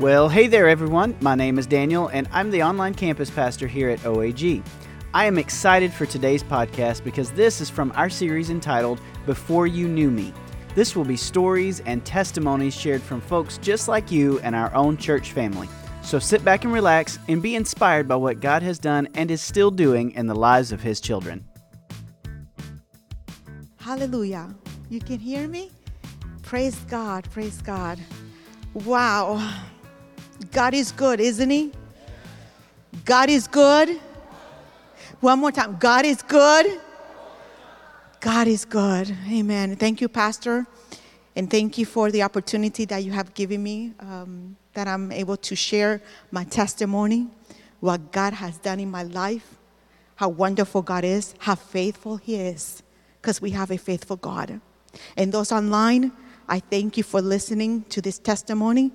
Well, hey there, everyone. My name is Daniel, and I'm the online campus pastor here at OAG. I am excited for today's podcast because this is from our series entitled Before You Knew Me. This will be stories and testimonies shared from folks just like you and our own church family. So sit back and relax and be inspired by what God has done and is still doing in the lives of His children. Hallelujah. You can hear me? Praise God. Praise God. Wow. God is good, isn't He? God is good. One more time. God is good. God is good. Amen. Thank you, Pastor. And thank you for the opportunity that you have given me, um, that I'm able to share my testimony, what God has done in my life, how wonderful God is, how faithful He is, because we have a faithful God. And those online, I thank you for listening to this testimony.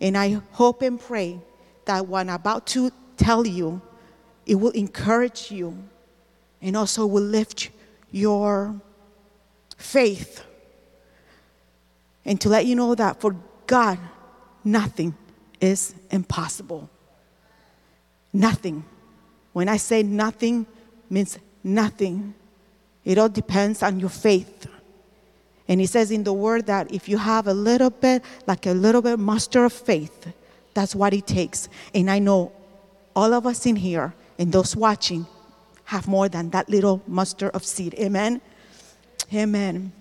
And I hope and pray that what I'm about to tell you, it will encourage you and also will lift your faith. And to let you know that for God, nothing is impossible. Nothing. When I say nothing, means nothing. It all depends on your faith. And he says in the word that if you have a little bit, like a little bit muster of faith, that's what it takes. And I know all of us in here and those watching have more than that little muster of seed. Amen. Amen.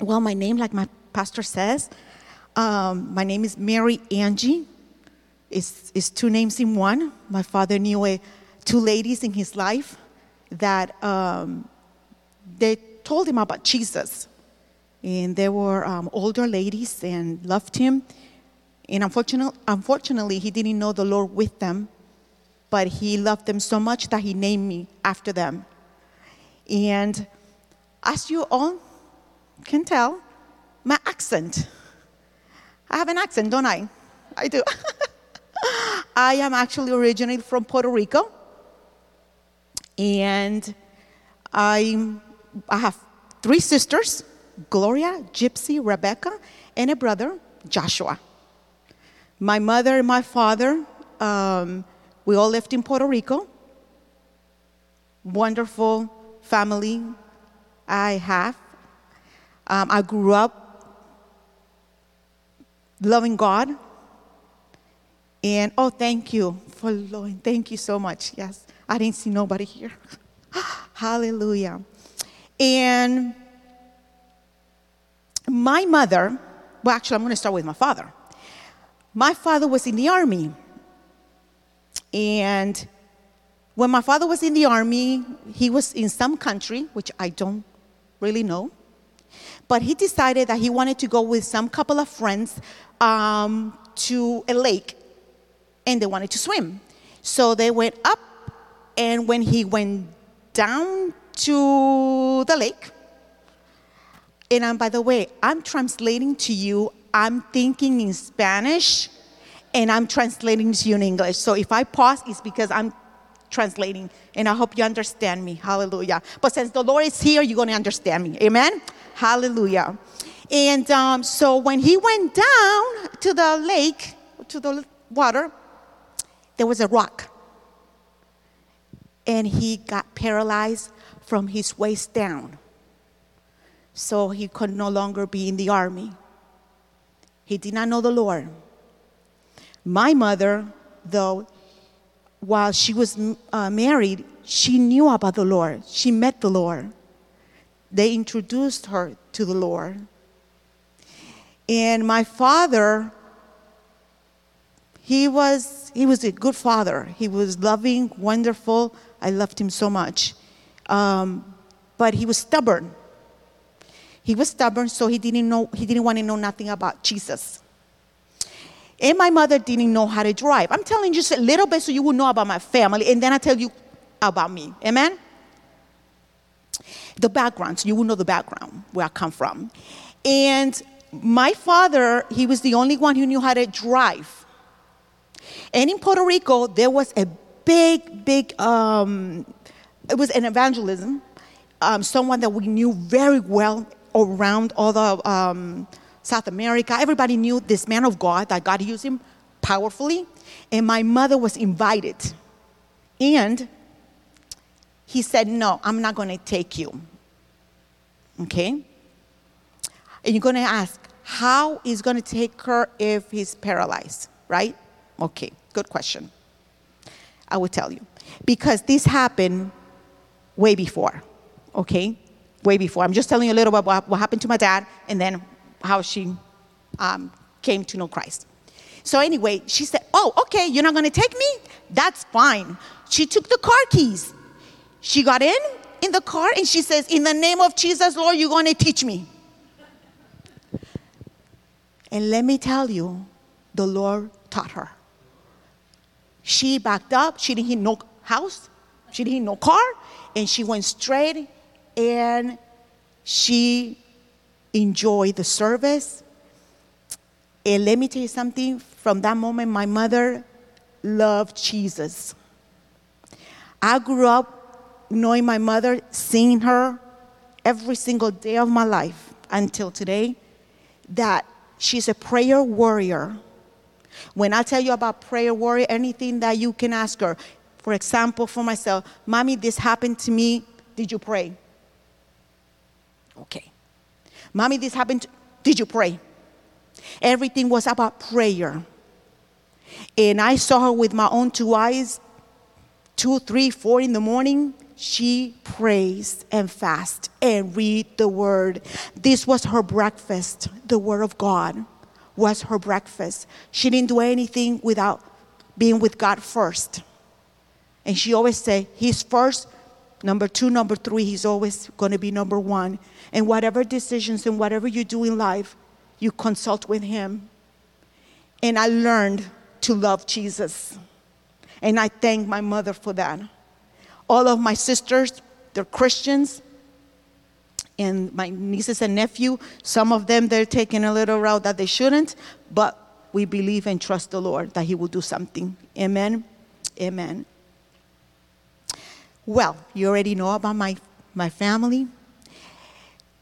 Well, my name, like my pastor says, um, my name is Mary Angie. It's, it's two names in one. My father knew a, two ladies in his life that um, they told him about Jesus. And they were um, older ladies and loved him. And unfortunately, unfortunately, he didn't know the Lord with them but he loved them so much that he named me after them. And as you all can tell, my accent. I have an accent, don't I? I do. I am actually originally from Puerto Rico. And I, I have three sisters Gloria, Gypsy, Rebecca, and a brother, Joshua. My mother and my father um, we all lived in Puerto Rico. Wonderful family I have. Um, I grew up loving God. And oh, thank you for loving. Thank you so much. Yes, I didn't see nobody here. Hallelujah. And my mother, well, actually, I'm going to start with my father. My father was in the army. And when my father was in the army, he was in some country, which I don't really know. But he decided that he wanted to go with some couple of friends um, to a lake and they wanted to swim. So they went up, and when he went down to the lake, and um, by the way, I'm translating to you, I'm thinking in Spanish and I'm translating to you in English. So if I pause, it's because I'm translating, and I hope you understand me. Hallelujah. But since the Lord is here, you're going to understand me. Amen? Hallelujah. And um, so when he went down to the lake, to the water, there was a rock. And he got paralyzed from his waist down. So he could no longer be in the army. He did not know the Lord. My mother, though, while she was uh, married, she knew about the Lord. She met the Lord. They introduced her to the Lord. And my father, he was he was a good father. He was loving, wonderful. I loved him so much. Um, but he was stubborn. He was stubborn, so he didn't know he didn't want to know nothing about Jesus. And my mother didn't know how to drive. I'm telling you just a little bit so you will know about my family, and then I tell you about me. Amen? The background, so you will know the background where I come from. And my father, he was the only one who knew how to drive. And in Puerto Rico, there was a big, big, um, it was an evangelism. Um, someone that we knew very well around all the um, South America. Everybody knew this man of God, that God used him powerfully, and my mother was invited. And he said, No, I'm not going to take you. Okay? And you're going to ask, How is going to take her if he's paralyzed? Right? Okay, good question. I will tell you. Because this happened way before. Okay? Way before. I'm just telling you a little bit about what happened to my dad and then how she um, came to know Christ. So, anyway, she said, Oh, okay, you're not going to take me? That's fine. She took the car keys. She got in in the car and she says, In the name of Jesus, Lord, you're going to teach me. And let me tell you, the Lord taught her. She backed up. She didn't hit no house. She didn't hit no car. And she went straight and she enjoyed the service. And let me tell you something from that moment, my mother loved Jesus. I grew up knowing my mother, seeing her every single day of my life until today, that she's a prayer warrior. When I tell you about prayer warrior, anything that you can ask her, for example, for myself, Mommy, this happened to me. Did you pray? Okay. Mommy, this happened. Did you pray? Everything was about prayer. And I saw her with my own two eyes, two, three, four in the morning. She prays and fast and read the word. This was her breakfast. The word of God was her breakfast. She didn't do anything without being with God first. And she always said, He's first, number two, number three, He's always going to be number one. And whatever decisions and whatever you do in life, you consult with Him. And I learned to love Jesus. And I thank my mother for that. All of my sisters, they're Christians. And my nieces and nephew, some of them, they're taking a little route that they shouldn't, but we believe and trust the Lord that He will do something. Amen. Amen. Well, you already know about my, my family.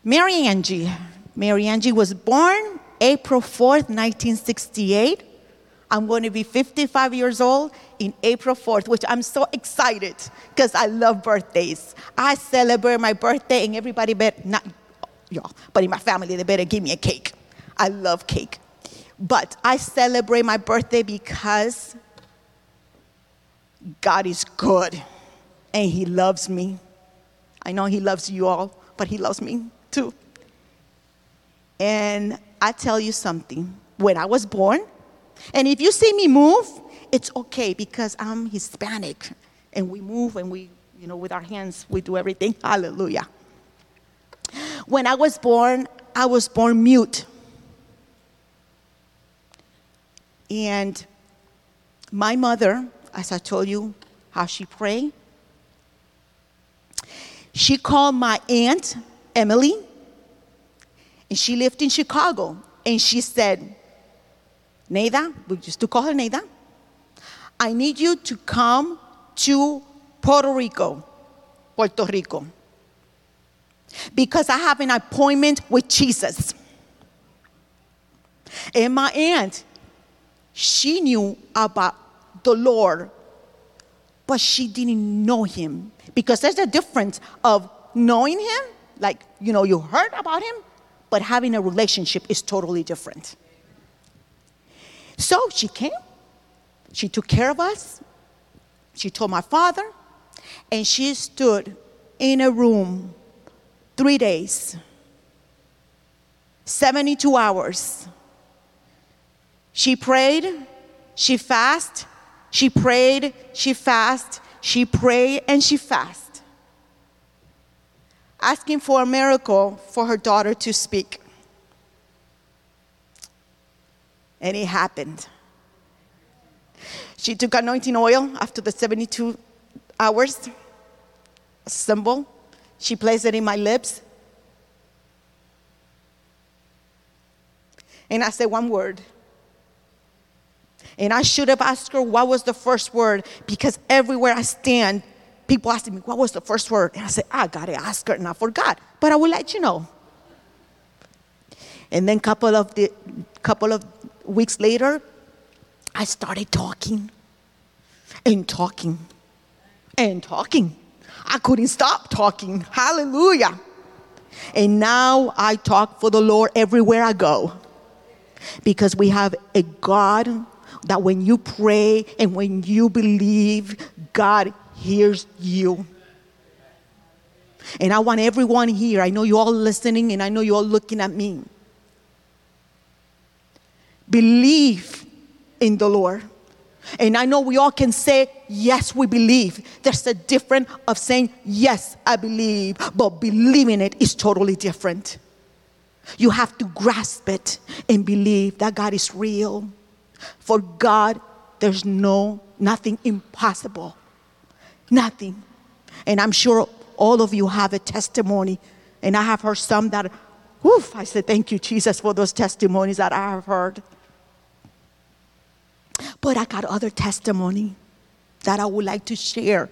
Mary Angie. Mary Angie was born April 4th, 1968. I'm going to be 55 years old in April 4th, which I'm so excited because I love birthdays. I celebrate my birthday, and everybody better, not y'all, but in my family, they better give me a cake. I love cake. But I celebrate my birthday because God is good and He loves me. I know He loves you all, but He loves me too. And I tell you something when I was born, and if you see me move, it's okay because I'm Hispanic and we move and we, you know, with our hands, we do everything. Hallelujah. When I was born, I was born mute. And my mother, as I told you how she prayed, she called my aunt, Emily, and she lived in Chicago. And she said, Neida, we used to call her Neida, I need you to come to Puerto Rico, Puerto Rico, because I have an appointment with Jesus. And my aunt, she knew about the Lord, but she didn't know him because there's a difference of knowing him, like, you know, you heard about him, but having a relationship is totally different. So she came, she took care of us, she told my father, and she stood in a room three days, 72 hours. She prayed, she fasted, she prayed, she fasted, she prayed, and she fasted, asking for a miracle for her daughter to speak. And it happened. She took anointing oil after the 72 hours, a symbol. She placed it in my lips. And I said one word. And I should have asked her what was the first word because everywhere I stand, people asking me, what was the first word? And I said, I gotta ask her, and I forgot. But I will let you know. And then couple of the couple of weeks later, I started talking and talking and talking. I couldn't stop talking. Hallelujah. And now I talk for the Lord everywhere I go. Because we have a God that when you pray and when you believe, God hears you. And I want everyone here, I know you're all listening and I know you're all looking at me. Believe in the Lord. And I know we all can say, yes, we believe. There's a difference of saying, yes, I believe, but believing it is totally different. You have to grasp it and believe that God is real. For God, there's no, nothing impossible. Nothing. And I'm sure all of you have a testimony. And I have heard some that, woof, I said, thank you, Jesus, for those testimonies that I have heard. But I got other testimony that I would like to share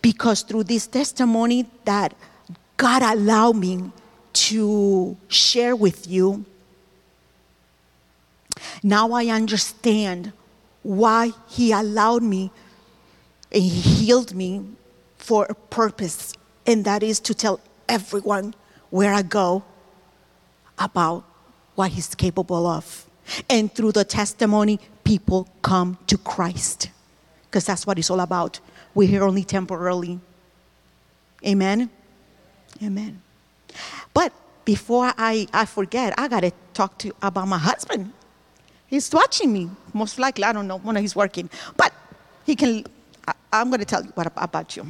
because through this testimony that God allowed me to share with you, now I understand why He allowed me and He healed me for a purpose, and that is to tell everyone where I go about what He's capable of. And through the testimony, people come to Christ. Because that's what it's all about. We're here only temporarily. Amen? Amen. But before I, I forget, I got to talk to about my husband. He's watching me, most likely. I don't know when he's working. But he can, I, am going to tell you what, about you.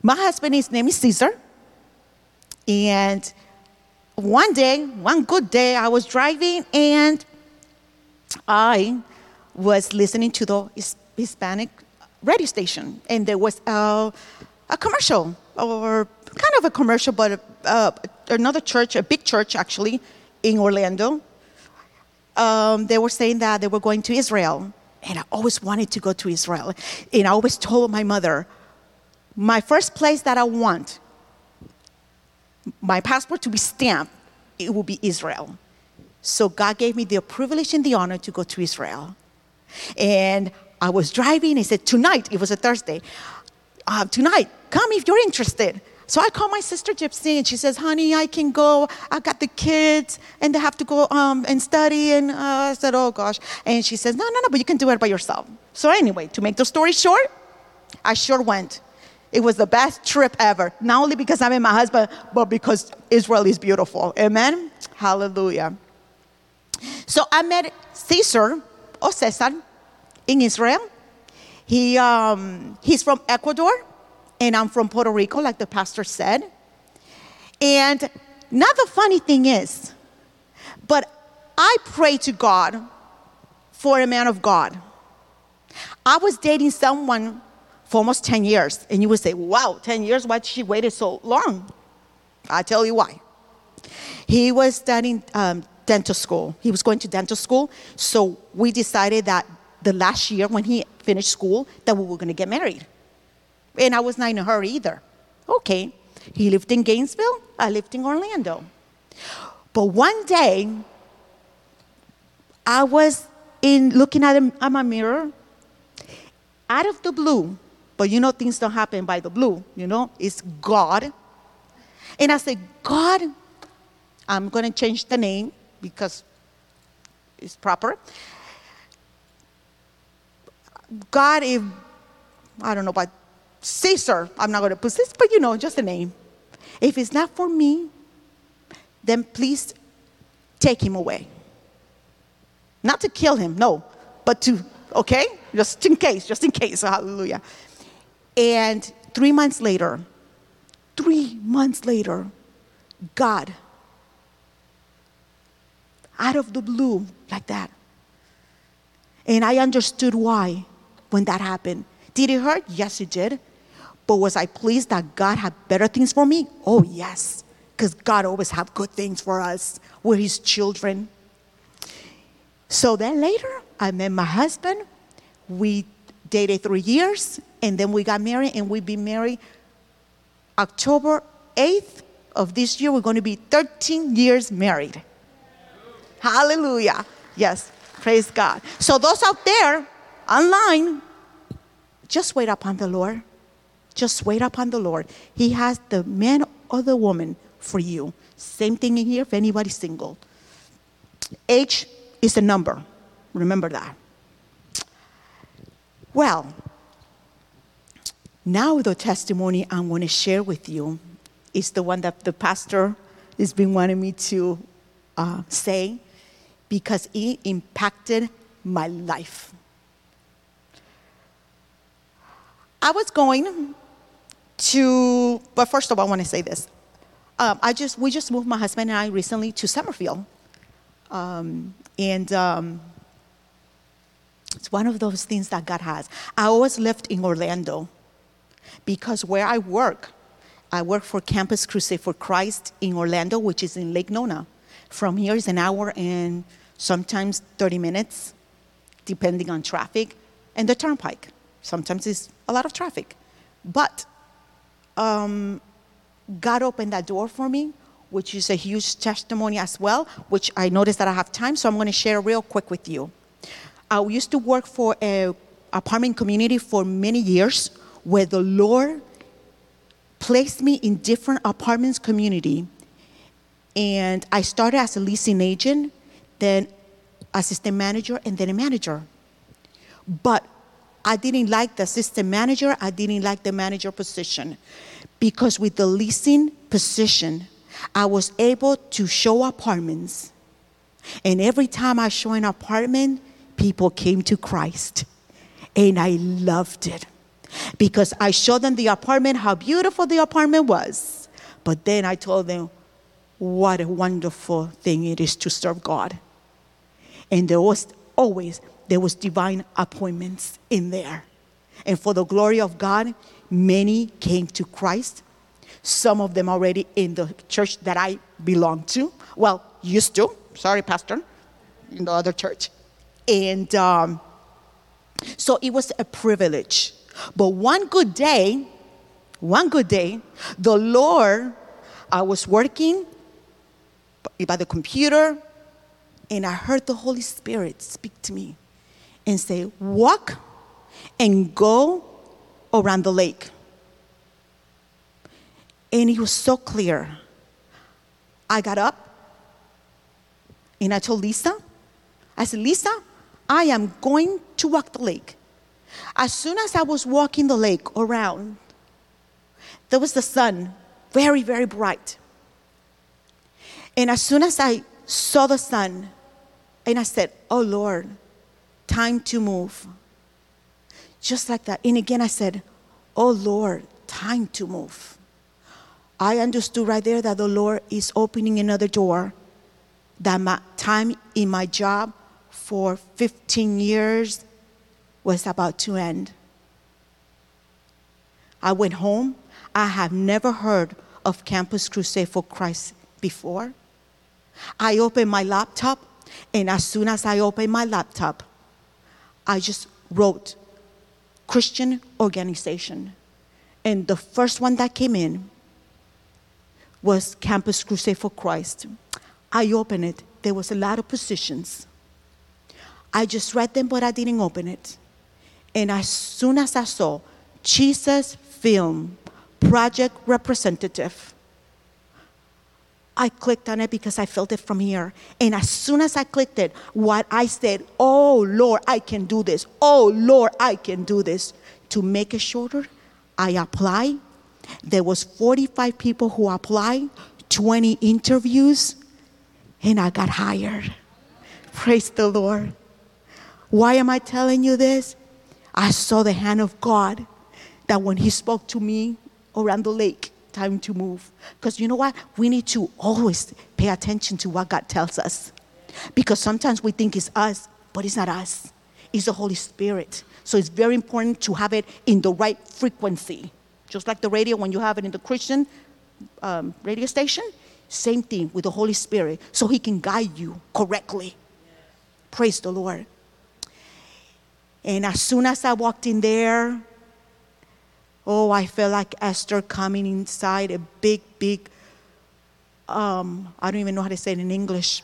My husband, his name is Caesar. And one day, one good day, I was driving and I was listening to the Hispanic radio station, and there was a, a commercial, or kind of a commercial, but uh, another church, a big church actually, in Orlando. Um, they were saying that they were going to Israel, and I always wanted to go to Israel. And I always told my mother, my first place that I want my passport to be stamped, it will be Israel. So God gave me the privilege and the honor to go to Israel. And I was driving. He said, Tonight, it was a Thursday, uh, tonight, come if you're interested. So I called my sister Gypsy and she says, Honey, I can go. I got the kids and they have to go um, and study. And uh, I said, Oh gosh. And she says, No, no, no, but you can do it by yourself. So anyway, to make the story short, I sure went. It was the best trip ever, not only because I met my husband, but because Israel is beautiful. Amen? Hallelujah. So I met Caesar, or Cesar, in Israel. He, um, he's from Ecuador, and I'm from Puerto Rico, like the pastor said. And now the funny thing is, but I pray to God for a man of God. I was dating someone for almost 10 years, and you would say, wow, 10 years, why she waited so long? i tell you why. He was studying um, dental school. He was going to dental school. So we decided that the last year when he finished school that we were going to get married. And I was not in a hurry either. Okay. He lived in Gainesville. I lived in Orlando. But one day, I was in looking at, him, at my mirror, out of the blue. But you know, things don't happen by the blue. You know, it's God. And I said, God, I'm going to change the name because it's proper. God, if, I don't know about Caesar, I'm not going to put this, but you know, just a name. If it's not for me, then please take him away. Not to kill him, no, but to, okay? Just in case, just in case, hallelujah. And three months later, three months later, God out of the blue like that. And I understood why when that happened. Did it hurt? Yes, it did. But was I pleased that God had better things for me? Oh, yes. Because God always have good things for us. We're his children. So then later, I met my husband. We dated three years, and then we got married, and we've been married October 8th of this year. We're going to be 13 years married. Hallelujah. Yes. Praise God. So, those out there online, just wait upon the Lord. Just wait upon the Lord. He has the man or the woman for you. Same thing in here if anybody's single. Age is a number. Remember that. Well, now the testimony I'm going to share with you is the one that the pastor has been wanting me to uh, say because it impacted my life. I was going to, but first of all, I want to say this. Um, I just, we just moved my husband and I recently to Summerfield. Um, and um, it's one of those things that God has. I always lived in Orlando because where I work, I work for Campus Crusade for Christ in Orlando, which is in Lake Nona. From here is an hour and sometimes 30 minutes, depending on traffic, and the turnpike. Sometimes it's a lot of traffic. But um, God opened that door for me, which is a huge testimony as well, which I noticed that I have time, so I'm going to share real quick with you. I used to work for a apartment community for many years where the Lord placed me in different apartments community. And I started as a leasing agent, then assistant manager, and then a manager. But I didn't like the assistant manager, I didn't like the manager position. Because with the leasing position, I was able to show apartments. And every time I show an apartment, people came to Christ. And I loved it because I showed them the apartment, how beautiful the apartment was. But then I told them what a wonderful thing it is to serve God. And there was always there was divine appointments in there. And for the glory of God, many came to Christ. Some of them already in the church that I belong to. Well, used to. Sorry, Pastor, in the other church. And um, so it was a privilege. But one good day, one good day, the Lord, I was working by the computer and I heard the Holy Spirit speak to me and say, Walk and go around the lake. And it was so clear. I got up and I told Lisa, I said, Lisa, I am going to walk the lake. As soon as I was walking the lake around, there was the sun, very, very bright. And as soon as I saw the sun, and I said, Oh Lord, time to move. Just like that. And again, I said, Oh Lord, time to move. I understood right there that the Lord is opening another door, that my time in my job for 15 years was about to end. I went home. I have never heard of Campus Crusade for Christ before. I opened my laptop, and as soon as I opened my laptop, I just wrote Christian organization. And the first one that came in was Campus Crusade for Christ. I opened it. There was a lot of positions. I just read them, but I didn't open it. And as soon as I saw Jesus Film Project Representative, I clicked on it because I felt it from here. And as soon as I clicked it, what I said, Oh Lord, I can do this. Oh Lord, I can do this. To make it shorter, I applied. There was 45 people who applied, 20 interviews, and I got hired. Praise the Lord. Why am I telling you this? I saw the hand of God that when He spoke to me around the lake, time to move. Because you know what? We need to always pay attention to what God tells us. Because sometimes we think it's us, but it's not us, it's the Holy Spirit. So it's very important to have it in the right frequency. Just like the radio, when you have it in the Christian um, radio station, same thing with the Holy Spirit, so He can guide you correctly. Praise the Lord. And as soon as I walked in there, oh, I felt like Esther coming inside a big, big, um, I don't even know how to say it in English.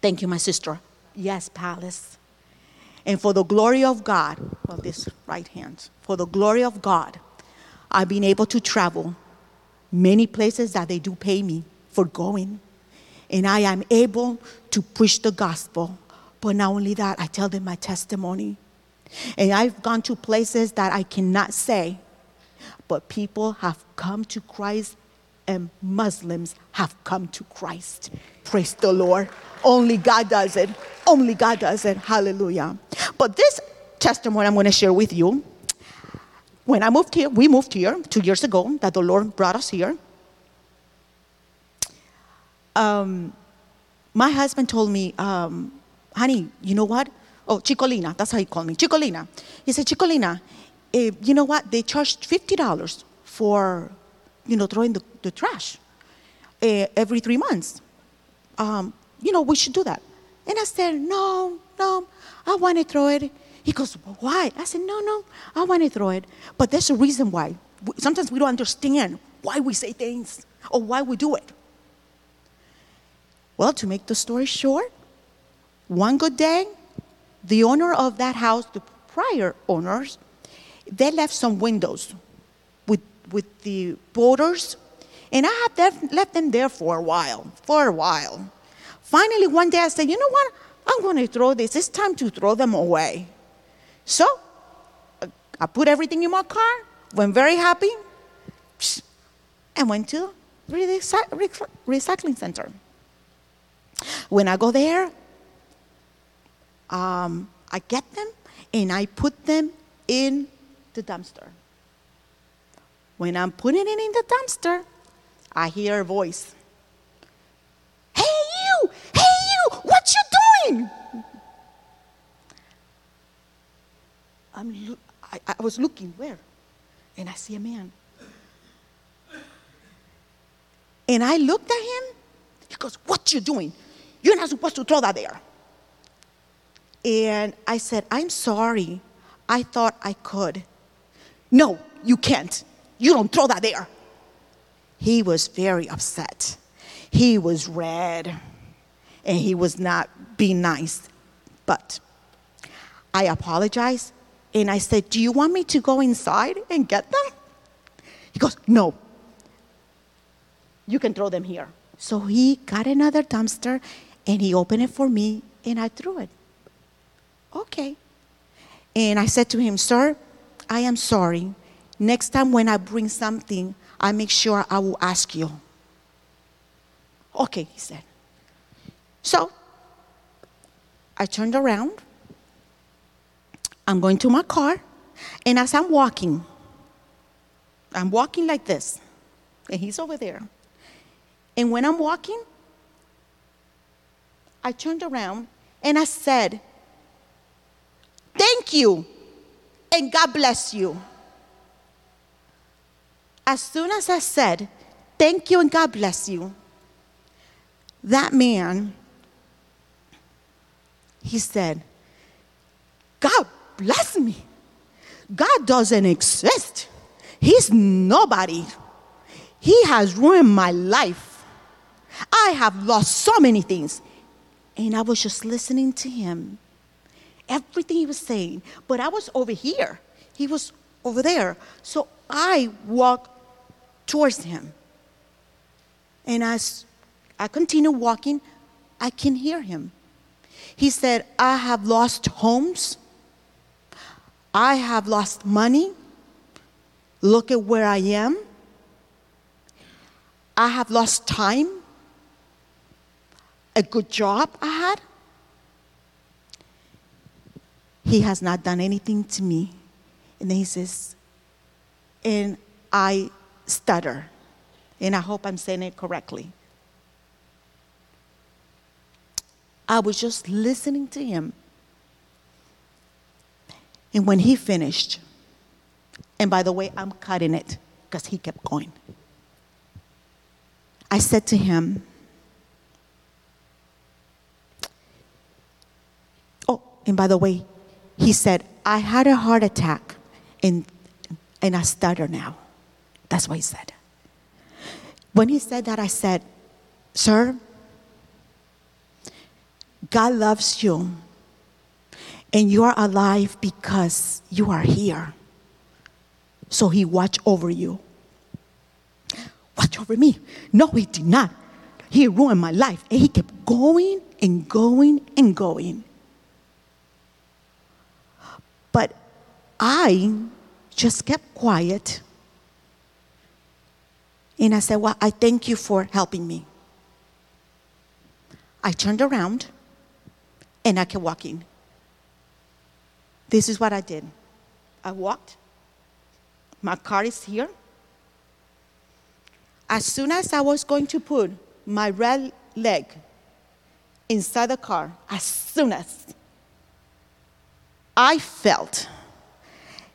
Thank you, my sister. Yes, palace. And for the glory of God, well, this right hand, for the glory of God, I've been able to travel many places that they do pay me for going. And I am able to preach the gospel. But not only that, I tell them my testimony. And I've gone to places that I cannot say, but people have come to Christ and Muslims have come to Christ. Praise the Lord. Only God does it. Only God does it. Hallelujah. But this testimony I'm going to share with you. When I moved here, we moved here two years ago, that the Lord brought us here. Um, my husband told me, um, honey, you know what? Oh, Chicolina, that's how he called me. Chicolina. He said, Chicolina, eh, you know what? They charged $50 for, you know, throwing the, the trash eh, every three months. Um, you know, we should do that. And I said, no, no, I want to throw it. He goes, why? I said, no, no, I want to throw it. But there's a reason why. Sometimes we don't understand why we say things or why we do it. Well, to make the story short, one good day, the owner of that house, the prior owners, they left some windows with, with the borders, and I have left them there for a while, for a while. Finally, one day I said, you know what? I'm going to throw this. It's time to throw them away. So I put everything in my car, went very happy, and went to the recycling center. When I go there, um, I get them and I put them in the dumpster. When I'm putting it in the dumpster, I hear a voice. Hey you! Hey you! What you doing? I'm lo- I, I was looking where? And I see a man. And I looked at him. He goes, What you doing? You're not supposed to throw that there. And I said, I'm sorry. I thought I could. No, you can't. You don't throw that there. He was very upset. He was red and he was not being nice. But I apologized and I said, Do you want me to go inside and get them? He goes, No. You can throw them here. So he got another dumpster and he opened it for me and I threw it. Okay. And I said to him, Sir, I am sorry. Next time when I bring something, I make sure I will ask you. Okay, he said. So I turned around. I'm going to my car. And as I'm walking, I'm walking like this. And he's over there. And when I'm walking, I turned around and I said, Thank you, and God bless you. As soon as I said, Thank you, and God bless you, that man, he said, God bless me. God doesn't exist. He's nobody. He has ruined my life. I have lost so many things. And I was just listening to him, everything he was saying. But I was over here, he was over there. So I walked towards him. And as I continue walking, I can hear him. He said, I have lost homes. I have lost money. Look at where I am. I have lost time a good job I had. He has not done anything to me. And then he says, and I stutter. And I hope I'm saying it correctly. I was just listening to him. And when he finished, and by the way, I'm cutting it because he kept going. I said to him, Oh, And by the way, he said, I had a heart attack and, and I stutter now. That's what he said. When he said that, I said, Sir, God loves you. And you are alive because you are here. So he watched over you. Watch over me. No, he did not. He ruined my life. And he kept going and going and going. But I just kept quiet. And I said, Well, I thank you for helping me. I turned around and I kept walking. This is what I did I walked, my car is here. As soon as I was going to put my red leg inside the car, as soon as I felt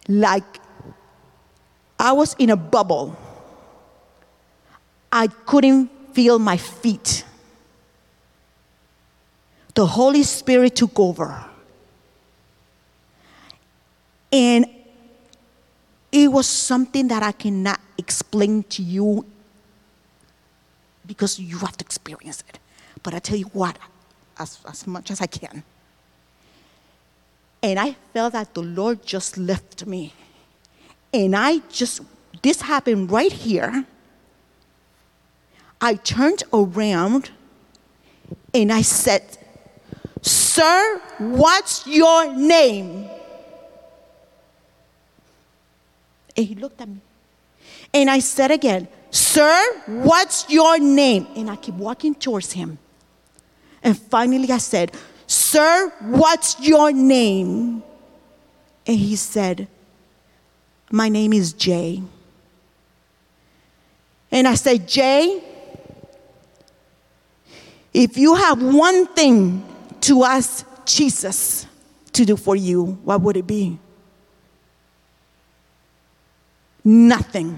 like I was in a bubble, I couldn't feel my feet. The Holy Spirit took over. And it was something that I cannot explain to you because you have to experience it. But I tell you what, as, as much as I can. And I felt that the Lord just left me. And I just, this happened right here. I turned around and I said, Sir, what's your name? And he looked at me. And I said again, Sir, what's your name? And I keep walking towards him. And finally I said, Sir, what's your name? And he said, My name is Jay. And I said, Jay, if you have one thing to ask Jesus to do for you, what would it be? Nothing.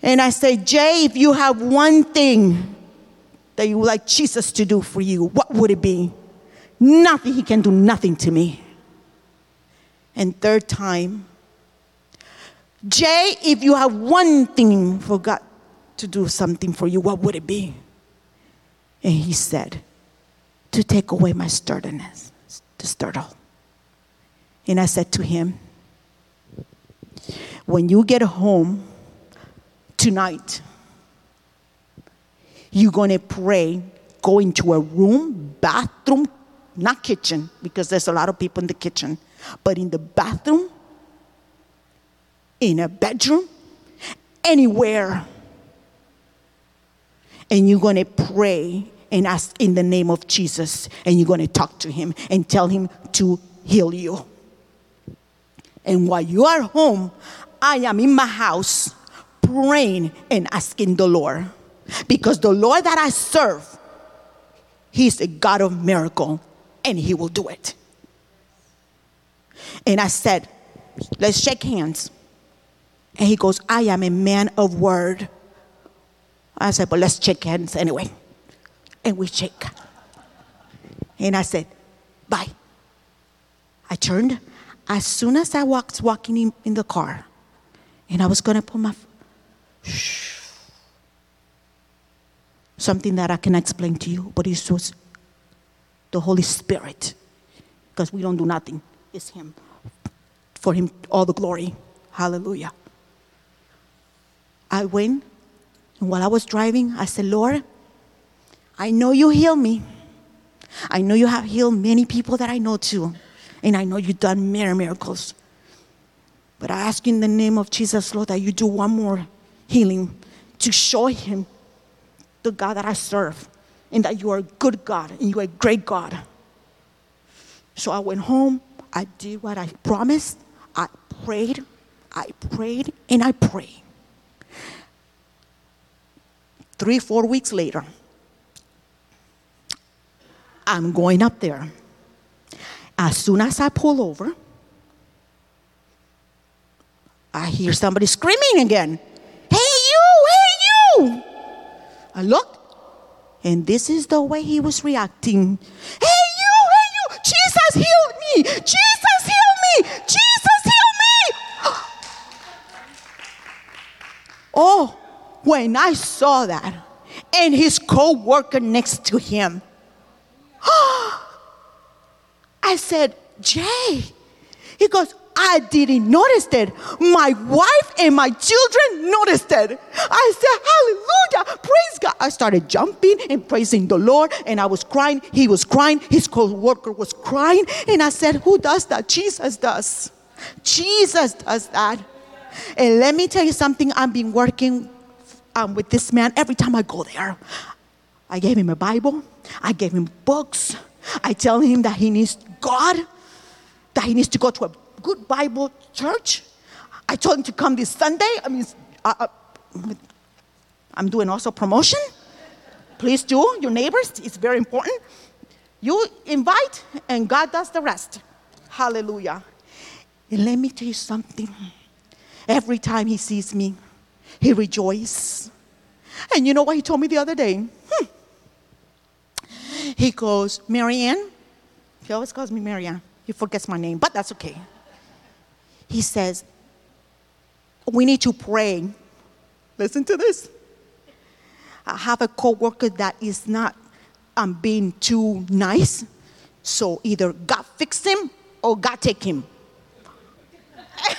And I say, Jay, if you have one thing that you would like Jesus to do for you, what would it be? Nothing. He can do nothing to me. And third time, Jay, if you have one thing for God to do something for you, what would it be? And he said, to take away my sturdiness, to startle. And I said to him, when you get home tonight, you're going to pray, go into a room, bathroom, not kitchen, because there's a lot of people in the kitchen, but in the bathroom, in a bedroom, anywhere. And you're going to pray and ask in the name of Jesus, and you're going to talk to him and tell him to heal you. And while you are home, I am in my house praying and asking the Lord. Because the Lord that I serve, He's a God of miracle and He will do it. And I said, Let's shake hands. And he goes, I am a man of word. I said, But let's shake hands anyway. And we shake. And I said, Bye. I turned. As soon as I walked walking in, in the car, and I was to put my shh, something that I can explain to you, but it's just the Holy Spirit, because we don't do nothing. It's Him. For Him, all the glory. Hallelujah. I went, and while I was driving, I said, Lord, I know you heal me. I know you have healed many people that I know too. And I know you've done many miracles. But I ask you in the name of Jesus, Lord, that you do one more healing to show him the God that I serve and that you are a good God and you are a great God. So I went home, I did what I promised, I prayed, I prayed, and I prayed. Three, four weeks later, I'm going up there. As soon as I pull over, I hear somebody screaming again. I looked, and this is the way he was reacting. Hey, you, hey, you. Jesus, heal me. Jesus, heal me. Jesus, heal me. oh, when I saw that, and his co worker next to him, I said, Jay. He goes, I didn't notice it. My wife and my children noticed it. I said, Hallelujah, praise God. I started jumping and praising the Lord, and I was crying. He was crying. His co worker was crying. And I said, Who does that? Jesus does. Jesus does that. And let me tell you something, I've been working um, with this man every time I go there. I gave him a Bible, I gave him books. I tell him that he needs God, that he needs to go to a good Bible church. I told him to come this Sunday. I mean, uh, uh, I'm doing also promotion. Please do, your neighbors, it's very important. You invite, and God does the rest. Hallelujah. And let me tell you something. Every time he sees me, he rejoices. And you know what he told me the other day? Hmm. He goes, Marianne. He always calls me Marianne. He forgets my name, but that's okay. He says, We need to pray. Listen to this. I have a coworker that is not um, being too nice. So either God fix him or God take him.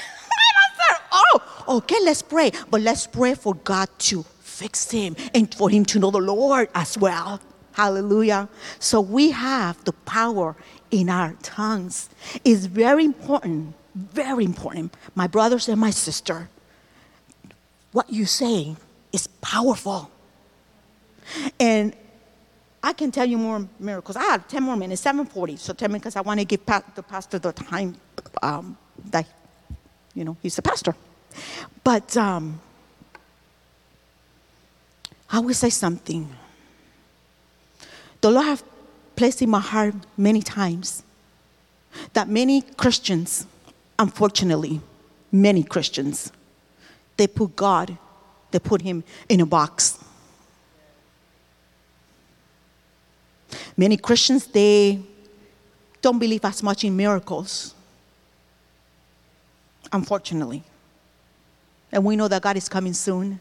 oh, okay, let's pray. But let's pray for God to fix him and for him to know the Lord as well. Hallelujah. So we have the power in our tongues. It's very important, very important. My brothers and my sister, what you say is powerful. And I can tell you more miracles. I have 10 more minutes, 740. So 10 minutes because I want to give the pastor the time um, that, you know, he's the pastor. But um, I will say something. The Lord have placed in my heart many times that many Christians, unfortunately, many Christians, they put God, they put him in a box. Many Christians, they don't believe as much in miracles, unfortunately. And we know that God is coming soon.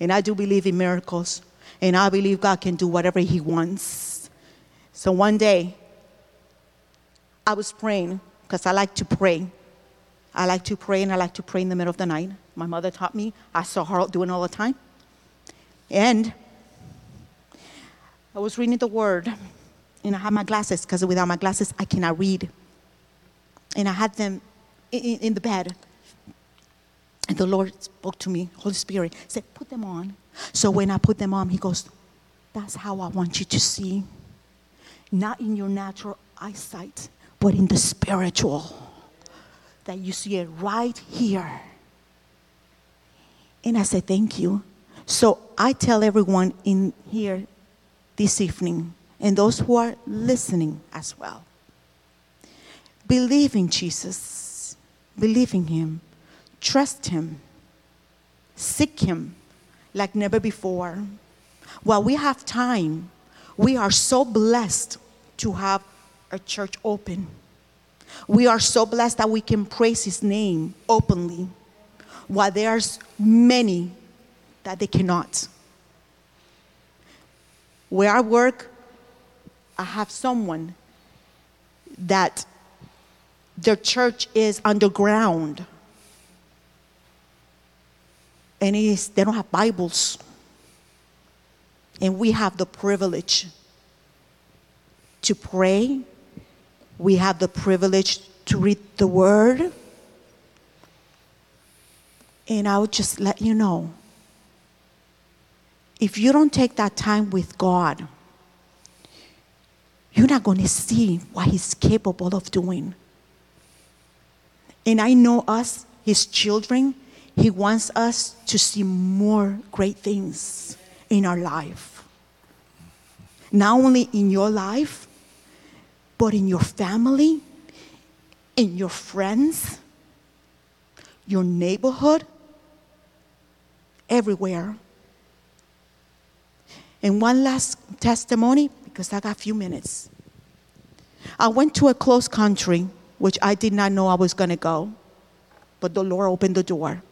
And I do believe in miracles. And I believe God can do whatever He wants. So one day, I was praying because I like to pray. I like to pray and I like to pray in the middle of the night. My mother taught me. I saw her doing all the time. And I was reading the word and I had my glasses because without my glasses I cannot read. And I had them in, in the bed. And the Lord spoke to me, Holy Spirit, said, put them on. So when I put them on, He goes, That's how I want you to see. Not in your natural eyesight, but in the spiritual. That you see it right here. And I said, Thank you. So I tell everyone in here this evening, and those who are listening as well, believe in Jesus, believe in Him Trust Him. Seek Him like never before. While we have time, we are so blessed to have a church open. We are so blessed that we can praise His name openly, while there's many that they cannot. Where I work, I have someone that their church is underground and is they don't have Bibles. And we have the privilege to pray. We have the privilege to read the word. And I would just let you know if you don't take that time with God, you're not going to see what He's capable of doing. And I know us, His children, he wants us to see more great things in our life. Not only in your life, but in your family, in your friends, your neighborhood, everywhere. And one last testimony, because I got a few minutes. I went to a close country, which I did not know I was going to go, but the Lord opened the door.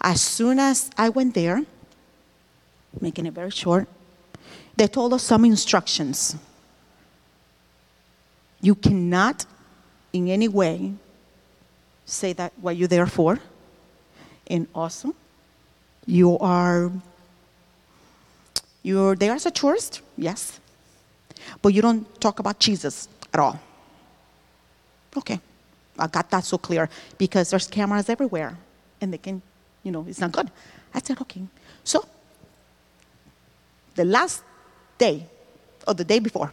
As soon as I went there, making it very short, They told us some instructions. You cannot, in any way, say that what you're there for. And awesome. You are you're there as a tourist, yes. But you don't talk about Jesus at all. Okay. I got that so clear because there's cameras everywhere and they can, you know, it's not good. I said, okay. So the last day or the day before,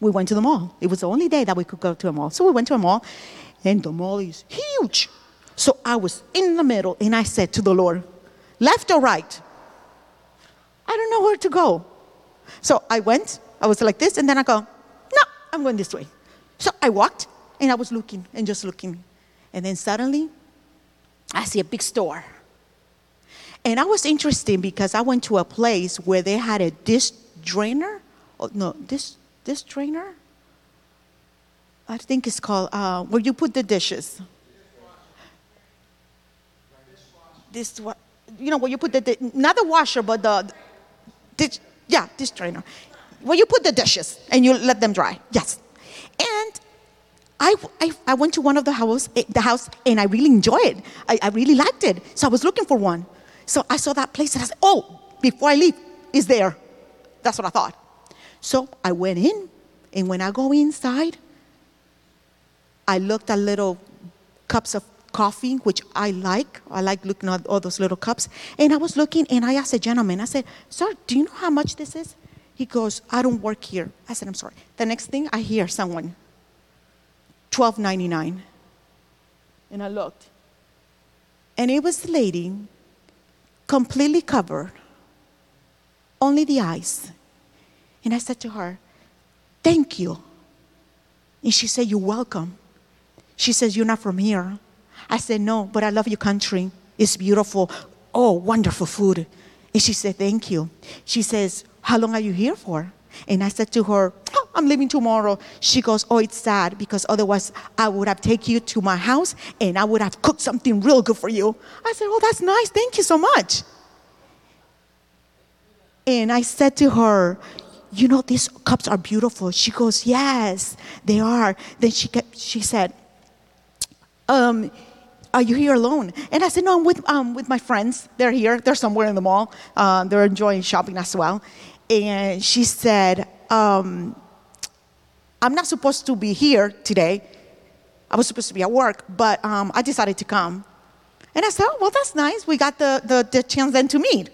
we went to the mall. It was the only day that we could go to a mall. So we went to a mall and the mall is huge. So I was in the middle and I said to the Lord, left or right? I don't know where to go. So I went, I was like this, and then I go, no, I'm going this way. So I walked and I was looking and just looking. And then suddenly, I see a big store. And I was interested because I went to a place where they had a dish drainer. Oh, no, this dish trainer? I think it's called, uh, where you put the dishes. This what you know where you put the not the washer but the dish yeah dish trainer. where you put the dishes and you let them dry yes and I, I, I went to one of the house eh, the house and I really enjoyed it I, I really liked it so I was looking for one so I saw that place and I said oh before I leave is there that's what I thought so I went in and when I go inside I looked at little cups of coffee, which I like. I like looking at all those little cups. And I was looking and I asked a gentleman, I said, Sir, do you know how much this is? He goes, I don't work here. I said, I'm sorry. The next thing I hear someone, twelve ninety nine. And I looked. And it was the lady completely covered, only the eyes. And I said to her, Thank you. And she said, You're welcome. She says, You're not from here. I said, No, but I love your country. It's beautiful. Oh, wonderful food. And she said, Thank you. She says, How long are you here for? And I said to her, oh, I'm leaving tomorrow. She goes, Oh, it's sad because otherwise I would have taken you to my house and I would have cooked something real good for you. I said, Oh, that's nice. Thank you so much. And I said to her, You know, these cups are beautiful. She goes, Yes, they are. Then she, kept, she said, um, are you here alone? And I said, no, I'm with, um, with my friends. They're here. They're somewhere in the mall. Uh, they're enjoying shopping as well. And she said, um, I'm not supposed to be here today. I was supposed to be at work, but um, I decided to come. And I said, oh, well, that's nice. We got the, the, the chance then to meet.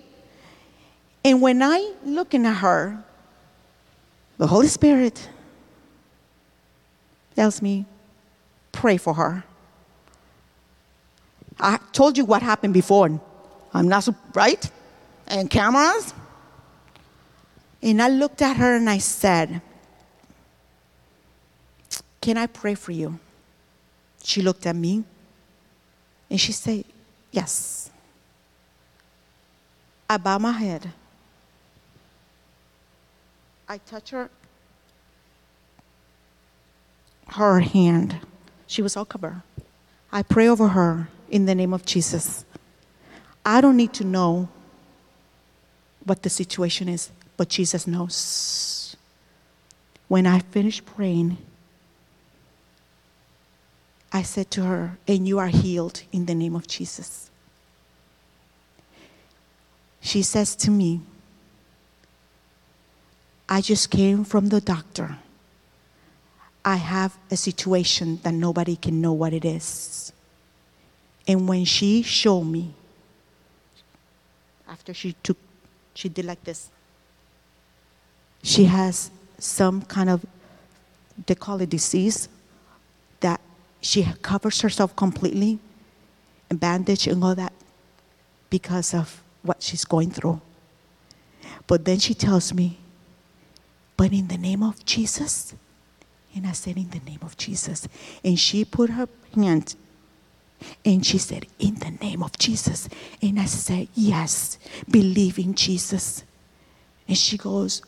And when I looking at her, the Holy Spirit tells me, pray for her. I told you what happened before. I'm not so right? And cameras. And I looked at her and I said, Can I pray for you? She looked at me and she said, Yes. I bow my head. I touch her her hand. She was all covered. I pray over her in the name of Jesus. I don't need to know what the situation is, but Jesus knows. When I finished praying, I said to her, And you are healed in the name of Jesus. She says to me, I just came from the doctor. I have a situation that nobody can know what it is. And when she showed me, after she took, she did like this. She has some kind of, they call it disease, that she covers herself completely and bandage and all that because of what she's going through. But then she tells me, but in the name of Jesus, and I said, in the name of Jesus. And she put her hand and she said, In the name of Jesus. And I said, Yes, believe in Jesus. And she goes,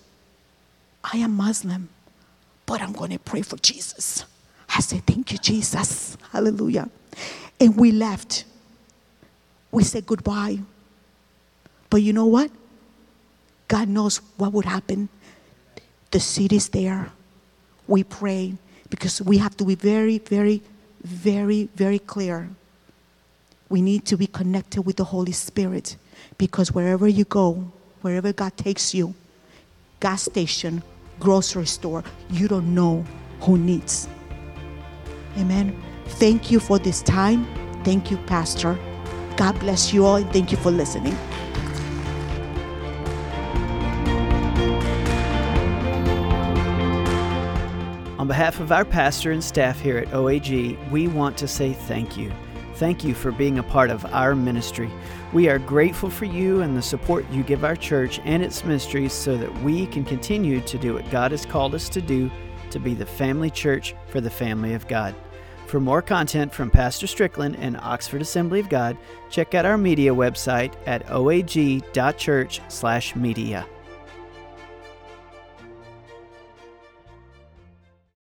I am Muslim, but I'm going to pray for Jesus. I said, Thank you, Jesus. Hallelujah. And we left. We said goodbye. But you know what? God knows what would happen. The seed is there. We pray because we have to be very, very, very, very clear. We need to be connected with the Holy Spirit because wherever you go, wherever God takes you, gas station, grocery store, you don't know who needs. Amen. Thank you for this time. Thank you, Pastor. God bless you all and thank you for listening. Behalf of our pastor and staff here at OAG, we want to say thank you. Thank you for being a part of our ministry. We are grateful for you and the support you give our church and its ministries so that we can continue to do what God has called us to do to be the family church for the family of God. For more content from Pastor Strickland and Oxford Assembly of God, check out our media website at oag.church/media.